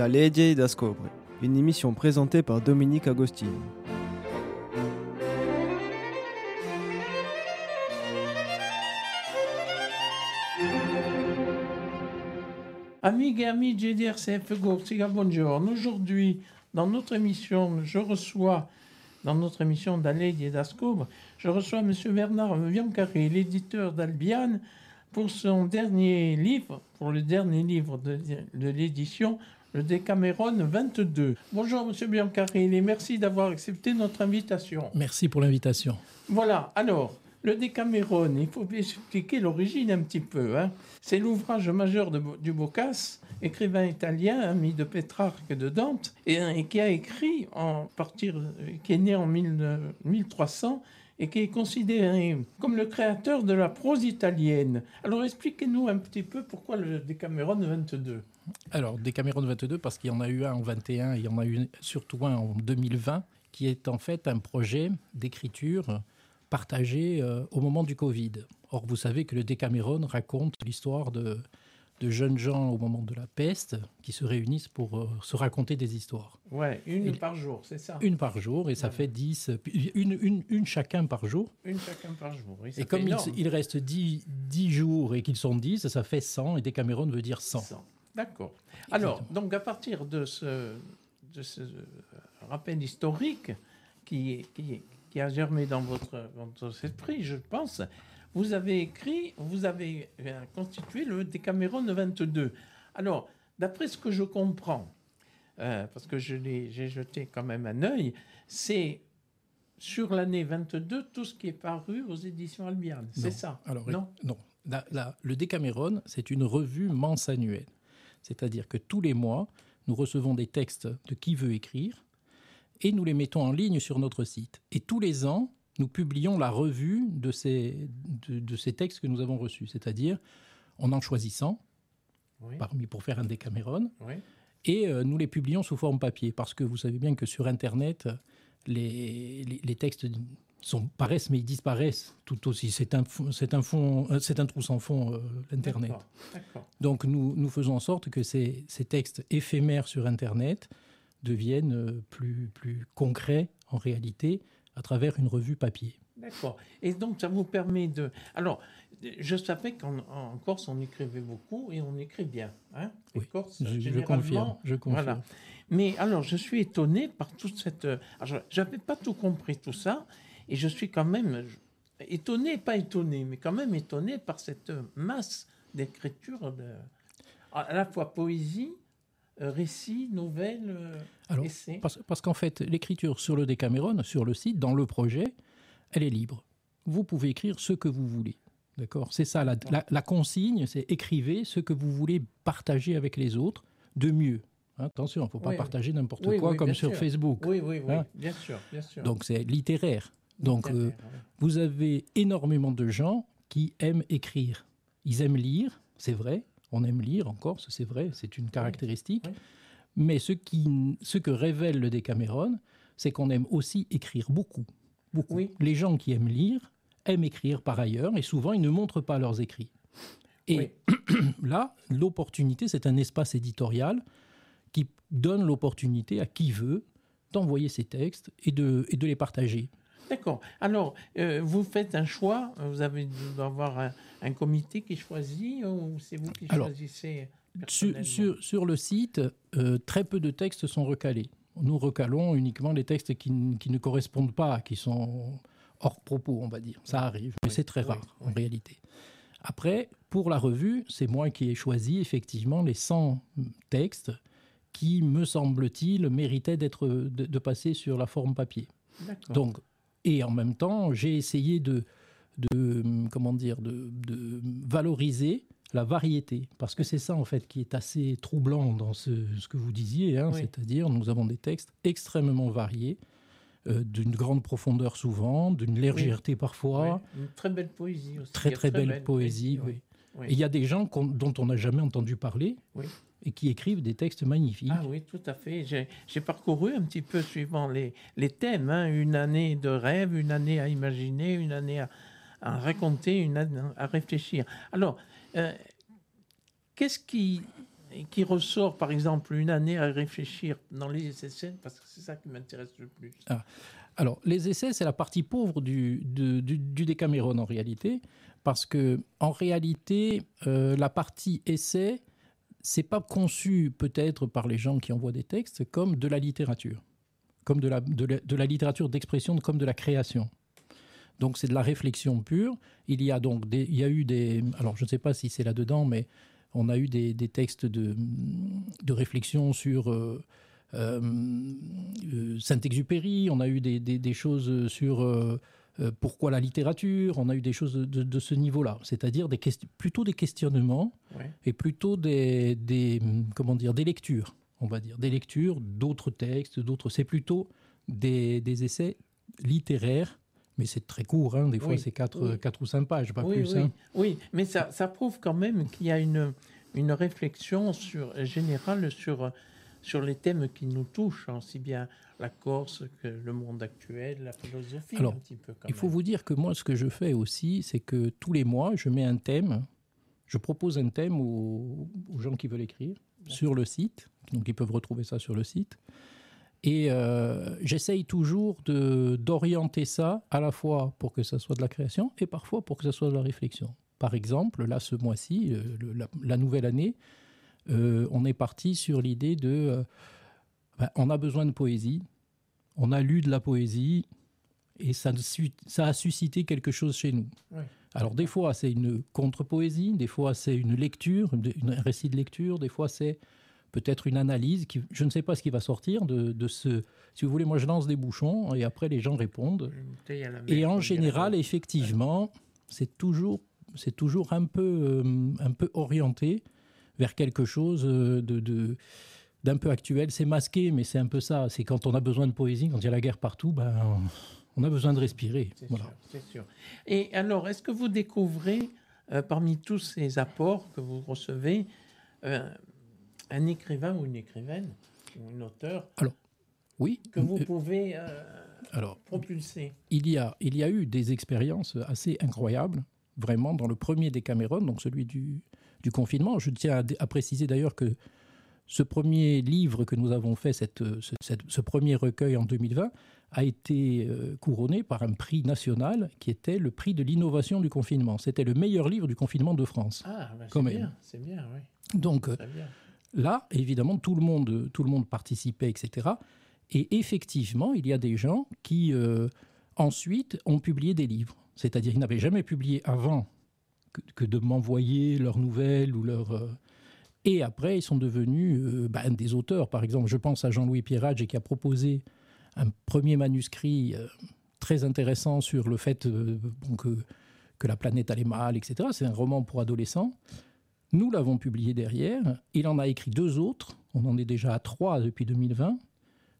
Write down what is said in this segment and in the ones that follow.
Da Legge da une émission présentée par Dominique Agostini. Amigas et amis de GDRCF Gorsiga, bonjour. Aujourd'hui, dans notre émission, je reçois, dans notre émission d'Alleghi et d'Ascobre, je reçois M. Bernard Biancaré, l'éditeur d'Albiane, pour son dernier livre, pour le dernier livre de l'édition, le Décameron 22. Bonjour M. Biancaré et merci d'avoir accepté notre invitation. Merci pour l'invitation. Voilà, alors, le Décameron, il faut expliquer l'origine un petit peu. Hein. C'est l'ouvrage majeur de, du Boccace, écrivain italien, ami de Pétrarque et de Dante, et, et, qui a écrit en partir, qui est né en 1000, 1300 et qui est considéré comme le créateur de la prose italienne. Alors expliquez-nous un petit peu pourquoi le Décameron 22. Alors Décameron 22 parce qu'il y en a eu un en 21, il y en a eu surtout un en 2020, qui est en fait un projet d'écriture partagé euh, au moment du Covid. Or, vous savez que le Décameron raconte l'histoire de, de, jeunes gens au moment de la peste qui se réunissent pour euh, se raconter des histoires. Ouais, une et, par jour, c'est ça Une par jour, et ça ouais. fait dix, une, une, une, chacun par jour. Une chacun par jour, oui. Et comme il, il, reste dix, dix jours et qu'ils sont dix, ça fait 100, et Décameron veut dire 100. 100. D'accord. Alors, donc à partir de ce, de ce rappel historique qui, qui, qui a germé dans votre, esprit, je pense, vous avez écrit, vous avez constitué le Décameron 22. Alors, d'après ce que je comprends, euh, parce que j'ai jeté quand même un œil, c'est sur l'année 22 tout ce qui est paru aux éditions Albiane. C'est ça Alors, Non, non. La, la, le Décameron, c'est une revue mensannuelle. C'est-à-dire que tous les mois, nous recevons des textes de qui veut écrire et nous les mettons en ligne sur notre site. Et tous les ans, nous publions la revue de ces, de, de ces textes que nous avons reçus, c'est-à-dire en en choisissant, oui. parmi pour faire un Décameron, oui. et euh, nous les publions sous forme papier, parce que vous savez bien que sur Internet, les, les, les textes sont, paraissent, mais ils disparaissent tout aussi. C'est un, c'est un, fond, c'est un trou sans fond, euh, l'Internet. Donc nous, nous faisons en sorte que ces, ces textes éphémères sur Internet deviennent euh, plus, plus concrets en réalité à travers une revue papier. D'accord. Et donc, ça vous permet de... Alors, je savais qu'en Corse, on écrivait beaucoup et on écrit bien. Hein oui, Corse, je, je confirme. Je confirme. Voilà. Mais alors, je suis étonné par toute cette... Je n'avais pas tout compris, tout ça, et je suis quand même étonné, pas étonné, mais quand même étonné par cette masse d'écriture, de... à la fois poésie, récits, nouvelles, Alors, essais Parce, parce qu'en fait, l'écriture sur le Décameron, sur le site, dans le projet, elle est libre. Vous pouvez écrire ce que vous voulez. D'accord? C'est ça, la, la, la consigne, c'est écrivez ce que vous voulez partager avec les autres de mieux. Hein, attention, il ne faut pas oui, partager n'importe oui, quoi oui, comme sur sûr. Facebook. Oui, oui, oui, hein? bien sûr, bien sûr. Donc c'est littéraire. Donc euh, vous avez énormément de gens qui aiment écrire. Ils aiment lire, c'est vrai. On aime lire en Corse, c'est vrai, c'est une caractéristique. Oui. Mais ce, qui, ce que révèle le Décameron, c'est qu'on aime aussi écrire beaucoup. beaucoup. Oui. Les gens qui aiment lire aiment écrire par ailleurs, et souvent ils ne montrent pas leurs écrits. Et Oui. là, l'opportunité, c'est un espace éditorial qui donne l'opportunité à qui veut d'envoyer ses textes et de, et de les partager. D'accord. Alors, euh, vous faites un choix, vous avez d'avoir un, un comité qui choisit ou c'est vous qui Alors, choisissez sur, sur, sur le site, euh, très peu de textes sont recalés. Nous recalons uniquement les textes qui, ne correspondent pas, qui sont hors propos, on va dire. Ça arrive, mais Oui, c'est très oui, rare en réalité. Après, pour la revue, c'est moi qui ai choisi effectivement les 100 textes qui, me semble-t-il, méritaient d'être de, de passer sur la forme papier. Donc, et en même temps, j'ai essayé de, de comment dire, de, de valoriser la variété, parce que c'est ça en fait qui est assez troublant dans ce, ce que vous disiez, hein, Oui. c'est-à-dire nous avons des textes extrêmement variés, euh, d'une grande profondeur souvent, d'une légèreté parfois, Oui, Une très belle poésie aussi. très très belle poésie. oui. Oui. Oui. Et il y a des gens dont on n'a jamais entendu parler Oui. et qui écrivent des textes magnifiques. Ah oui, tout à fait. J'ai j'ai parcouru un petit peu suivant les, les thèmes. hein. Une année de rêve, une année à imaginer, une année à, à raconter, une année à réfléchir. Alors, euh, qu'est-ce qui qui ressort, par exemple, une année à réfléchir dans les essais Parce que c'est ça qui m'intéresse le plus. Ah. Alors, les essais, c'est la partie pauvre du, du, du, Décameron en réalité, parce que en réalité, euh, la partie essai, c'est pas conçu peut-être par les gens qui envoient des textes comme de la littérature, comme de la, de la, littérature d'expression, comme de la création. Donc c'est de la réflexion pure. Il y a donc des, il y a eu des, alors je ne sais pas si c'est là-dedans, mais on a eu des, des textes de, de réflexion sur euh, euh, Saint-Exupéry, on a eu des, des choses sur euh, pourquoi la littérature, on a eu des choses de, de ce niveau-là, c'est-à-dire des plutôt des questionnements et plutôt des, comment dire, des lectures, on va dire, des lectures d'autres textes, d'autres. C'est plutôt des essais littéraires mais c'est très court, hein. des fois c'est 4, ou 5 pages, pas plus. Hein. Oui, mais ça, ça, prouve quand même qu'il y a une, une réflexion sur, générale sur, sur les thèmes qui nous touchent, hein, aussi bien la Corse que le monde actuel, la philosophie. Alors, il faut vous dire que moi, ce que je fais aussi, c'est que tous les mois, je mets un thème, je propose un thème aux, aux gens qui veulent écrire sur le site, donc ils peuvent retrouver ça sur le site. Et euh, j'essaye toujours d'orienter ça à la fois pour que ça soit de la création et parfois pour que ça soit de la réflexion. Par exemple, là, ce mois-ci, euh, la, nouvelle année, euh, on est parti sur l'idée de... Ben, on a besoin de poésie, on a lu de la poésie et ça, ça a suscité quelque chose chez nous. Alors des fois, c'est une contre-poésie, des fois, c'est une lecture, un récit de lecture, des fois, c'est peut-être une analyse. Qui, je ne sais pas ce qui va sortir de, de, ce. Si vous voulez, moi je lance des bouchons et après les gens répondent. Et en général, effectivement, c'est toujours, c'est toujours un peu, euh, un peu orienté vers quelque chose euh, de, de d'un peu actuel. C'est masqué, mais c'est un peu ça. C'est quand on a besoin de poésie, quand il y a la guerre partout, ben, on a besoin de respirer. Voilà. Sûr, sûr. Et alors, est-ce que vous découvrez, euh, parmi tous ces apports que vous recevez, un écrivain ou une écrivaine, ou une auteur, alors, oui, que vous pouvez euh, alors, propulser il y, a, il y a eu des expériences assez incroyables, vraiment, dans le premier des Cameron, donc celui du, du confinement. Je tiens à, préciser d'ailleurs que ce premier livre que nous avons fait, cette, ce, premier recueil en 2020, a été euh, couronné par un prix national qui était le prix de l'innovation du confinement. C'était le meilleur livre du confinement de France. Ah, bah c'est bien, c'est bien, oui. Donc, bien. Là, évidemment, tout le monde, tout le monde participait, etc. Et effectivement, il y a des gens qui, euh, ensuite, ont publié des livres. C'est-à-dire qu'ils n'avaient jamais publié avant que, de m'envoyer leurs nouvelles ou leurs... Euh, et après, ils sont devenus euh, ben, des auteurs. Par exemple, je pense à Jean-Louis Pierradge qui a proposé un premier manuscrit très intéressant sur le fait que la planète allait mal, etc. C'est un roman pour adolescents. Nous l'avons publié derrière. Il en a écrit deux autres. On en est déjà à trois depuis 2020,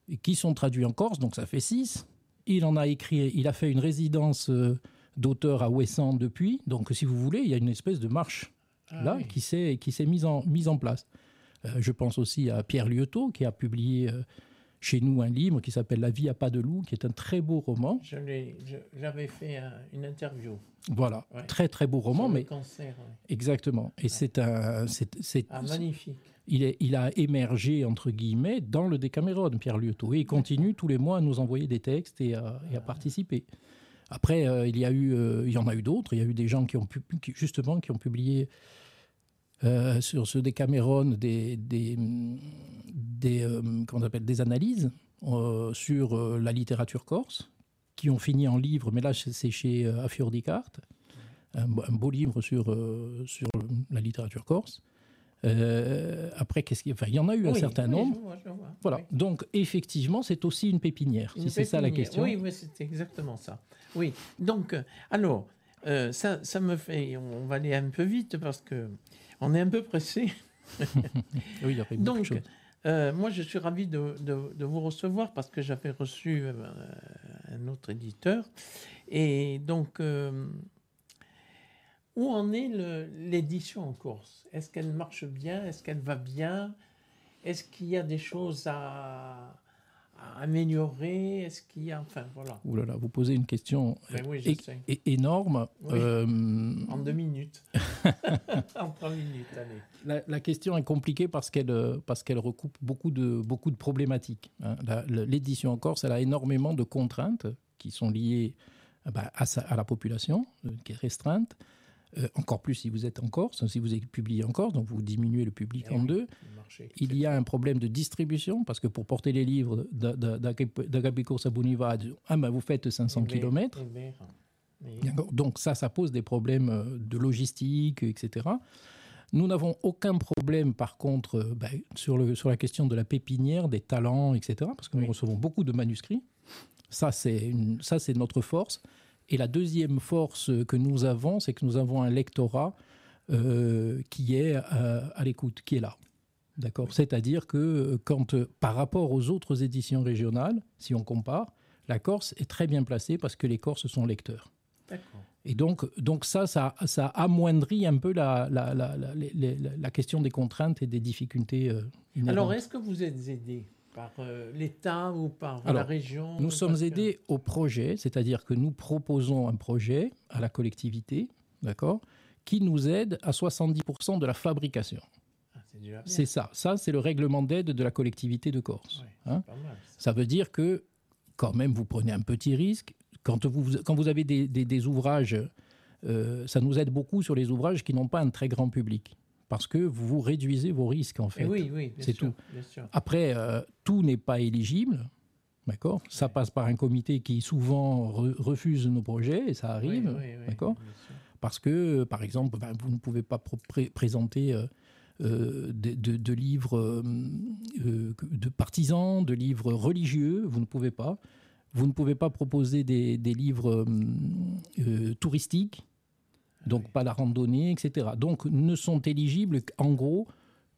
et qui sont traduits en Corse, donc ça fait six. Il en a écrit, il a fait une résidence euh, d'auteur à Ouessant depuis. Donc, si vous voulez, il y a une espèce de marche ah là qui s'est qui s'est mise en mise en place. Euh, je pense aussi à Pierre Lieuteau qui a publié euh, chez nous un livre qui s'appelle La vie à pas de loup, qui est un très beau roman. J'avais fait une interview. Voilà, très très beau roman, mais cancer, exactement. Et c'est un, c'est ah, magnifique. Il, est, il a émergé entre guillemets dans le Décameron, Pierre Lieuteau, et il continue tous les mois à nous envoyer des textes et à, et à participer. Après, euh, il y a eu, euh, il y en a eu d'autres. Il y a eu des gens qui ont justement qui ont publié euh, sur ce Décameron des, des, des on appelle des analyses sur la littérature corse qui ont fini en livre, mais là c'est chez euh, Affiordicart, un, un beau livre sur, euh, sur la littérature corse. Euh, après, qu'est-ce qu'il enfin, il y en a eu un certain nombre. voilà. Donc, effectivement, c'est aussi une pépinière. si c'est ça la question. Oui, c'est exactement ça. Oui. Donc, alors, ça, ça me fait. On va aller un peu vite parce que on est un peu pressé. oui, il Donc, euh, moi, je suis ravi de, de, vous recevoir parce que j'avais reçu euh, un autre éditeur. Et donc, euh, où en est l'édition en course Est-ce qu'elle marche bien? Est-ce qu'elle va bien? Est-ce qu'il y a des choses à, améliorer Est-ce qu'il y a. Enfin, voilà. Ouh là là, vous posez une question Ben oui, é- é- énorme. Oui. Euh, En deux minutes. en trois minutes, allez. la, la question est compliquée parce qu'elle euh, parce qu'elle recoupe beaucoup de beaucoup de problématiques. hein. La- L'édition en Corse, elle a énormément de contraintes qui sont liées euh, bah, à, sa- à la population, euh, qui est restreinte. Euh, encore plus si vous êtes en Corse, si vous publié en Corse, donc vous diminuez le public Eh en oui. deux. Il y a un problème de distribution parce que pour porter les livres d'A- d'A- d'Agap- d'Agapicos à Bonivade, ah ben vous faites 500 Eh ben, km. eh ben, D'accord. Donc ça, ça pose des problèmes euh, de logistique, etc. Nous n'avons aucun problème, par contre, euh, ben, sur, le, sur la question de la pépinière, des talents, etc. Parce que nous Oui. recevons beaucoup de manuscrits. Ça, c'est notre force. Et la deuxième force que nous avons, c'est que nous avons un lectorat euh, qui est euh, à l'écoute, qui est là. D'accord? C'est-à-dire que euh, quand, par rapport aux autres éditions régionales, si on compare, la Corse est très bien placée parce que les Corses sont lecteurs. Et donc, donc ça, ça, ça amoindrit un peu la, la, la, la, question des contraintes et des difficultés. euh. Alors, est-ce que vous êtes aidé? Par euh, l'État ou par la région Nous ou sommes que- aidés au projet, c'est-à-dire que nous proposons un projet à la collectivité, d'accord, qui nous aide à 70% de la fabrication. Ah, c'est ça. Ça, c'est le règlement d'aide de la collectivité de Corse. Hein. c'est pas mal, ça. Ça veut dire que quand même vous prenez un petit risque. Quand vous, quand vous avez des, des- des ouvrages, euh, ça nous aide beaucoup sur les ouvrages qui n'ont pas un très grand public. Parce que vous réduisez vos risques, en fait. Eh oui, oui, bien C'est tout. bien sûr. Après, euh, tout n'est pas éligible. D'accord? Ça Ouais. passe par un comité qui souvent re- refuse nos projets, et ça arrive. Oui, oui, oui, d'accord. Parce que, par exemple, ben, vous ne pouvez pas présenter euh, euh, de, de- de livres euh, de partisans, de livres religieux, vous ne pouvez pas. Vous ne pouvez pas proposer des, des livres touristiques, donc Oui. pas la randonnée, etc. Donc ne sont éligibles en gros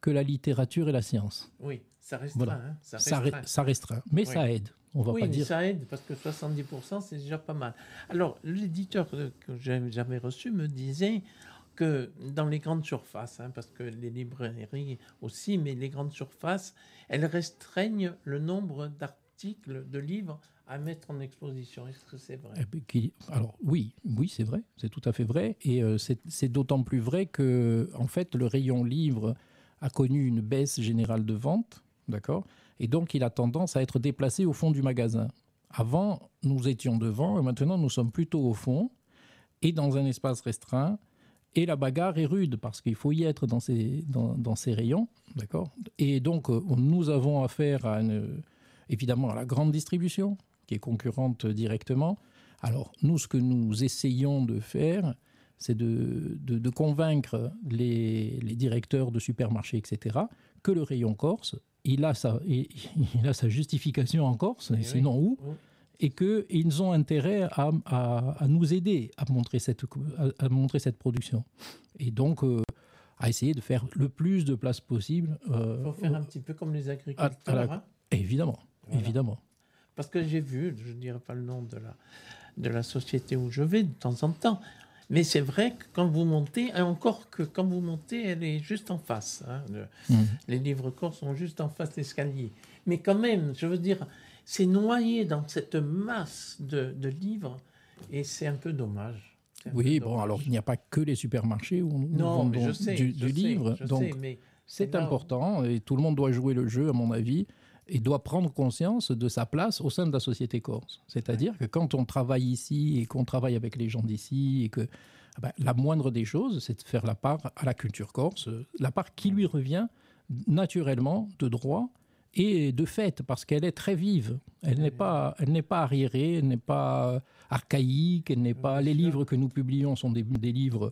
que la littérature et la science. Oui, ça restreint. Voilà. hein, ça Ça, restreint. re- ça restreint, mais Oui. ça aide. On va oui, pas mais dire. ça aide parce que 70%, c'est déjà pas mal. Alors, l'éditeur que j'ai jamais reçu me disait que dans les grandes surfaces, hein, parce que les librairies aussi, mais les grandes surfaces, elles restreignent le nombre d'articles, de livres à mettre en exposition. Est-ce que c'est vrai? Eh ben, Alors oui, oui, c'est vrai, c'est tout à fait vrai, et euh, c'est d'autant plus vrai que en fait le rayon livre a connu une baisse générale de vente, d'accord, et donc il a tendance à être déplacé au fond du magasin. Avant, nous étions devant, et maintenant nous sommes plutôt au fond et dans un espace restreint. Et la bagarre est rude parce qu'il faut y être dans ces, dans, ces rayons, d'accord? Et donc euh, nous avons affaire à évidemment à la grande distribution qui est concurrente directement. Alors, nous, ce que nous essayons de faire, c'est de, de- de convaincre les, les directeurs de supermarchés, etc., que le rayon Corse, il a sa, il, il a sa justification en Corse, Eh et oui. sinon où et qu'ils ont intérêt à, à- à nous aider à montrer cette, à, à montrer cette production. Et donc, euh, à essayer de faire le plus de place possible. euh, Il faut faire un petit peu comme les agriculteurs. la- hein. Évidemment, Voilà. évidemment. Parce que j'ai vu, je ne dirai pas le nom de la, de la société où je vais de temps en temps, mais c'est vrai que quand vous montez, et encore que quand vous montez, elle est juste en face. hein, le- Mhm. les livres corps sont juste en face d'escalier. Mais quand même, je veux dire, c'est noyé dans cette masse de, de livres et c'est un peu dommage. Un Oui, peu bon, dommage. alors il n'y a pas que les supermarchés où non, mais je sais, du, je du sais, livre. je donc, c'est important et tout le monde doit jouer le jeu, à mon avis, et doit prendre conscience de sa place au sein de la société corse. C'est-à-dire que quand on travaille ici et qu'on travaille avec les gens d'ici, et que ah ben, la moindre des choses, c'est de faire la part à la culture corse, la part qui lui revient naturellement de droit et de fait, parce qu'elle est très vive. Elle n'est pas, elle n'est pas arriérée, elle n'est pas archaïque, elle n'est pas. Bien Les livres que nous publions sont des, des livres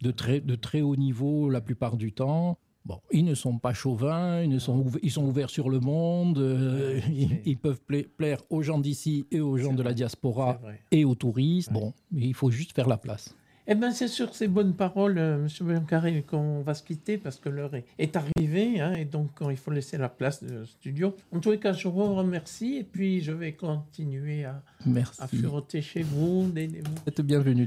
de très, de très haut niveau la plupart du temps. Bon, ils ne sont pas chauvins, ils, ne sont, ouv- ils sont ouverts sur le monde, euh, ils, peuvent pla- plaire aux gens d'ici et aux gens de la diaspora et aux touristes. Ouais. Bon, mais il faut juste faire la place. Eh bien, c'est sur ces bonnes paroles, euh, Monsieur Biancaré, qu'on va se quitter parce que l'heure est, est arrivée hein, et donc euh, il faut laisser la place de studio. En tous les cas, je vous remercie et puis je vais continuer à, Merci. à fureter chez vous. Vous êtes bienvenue.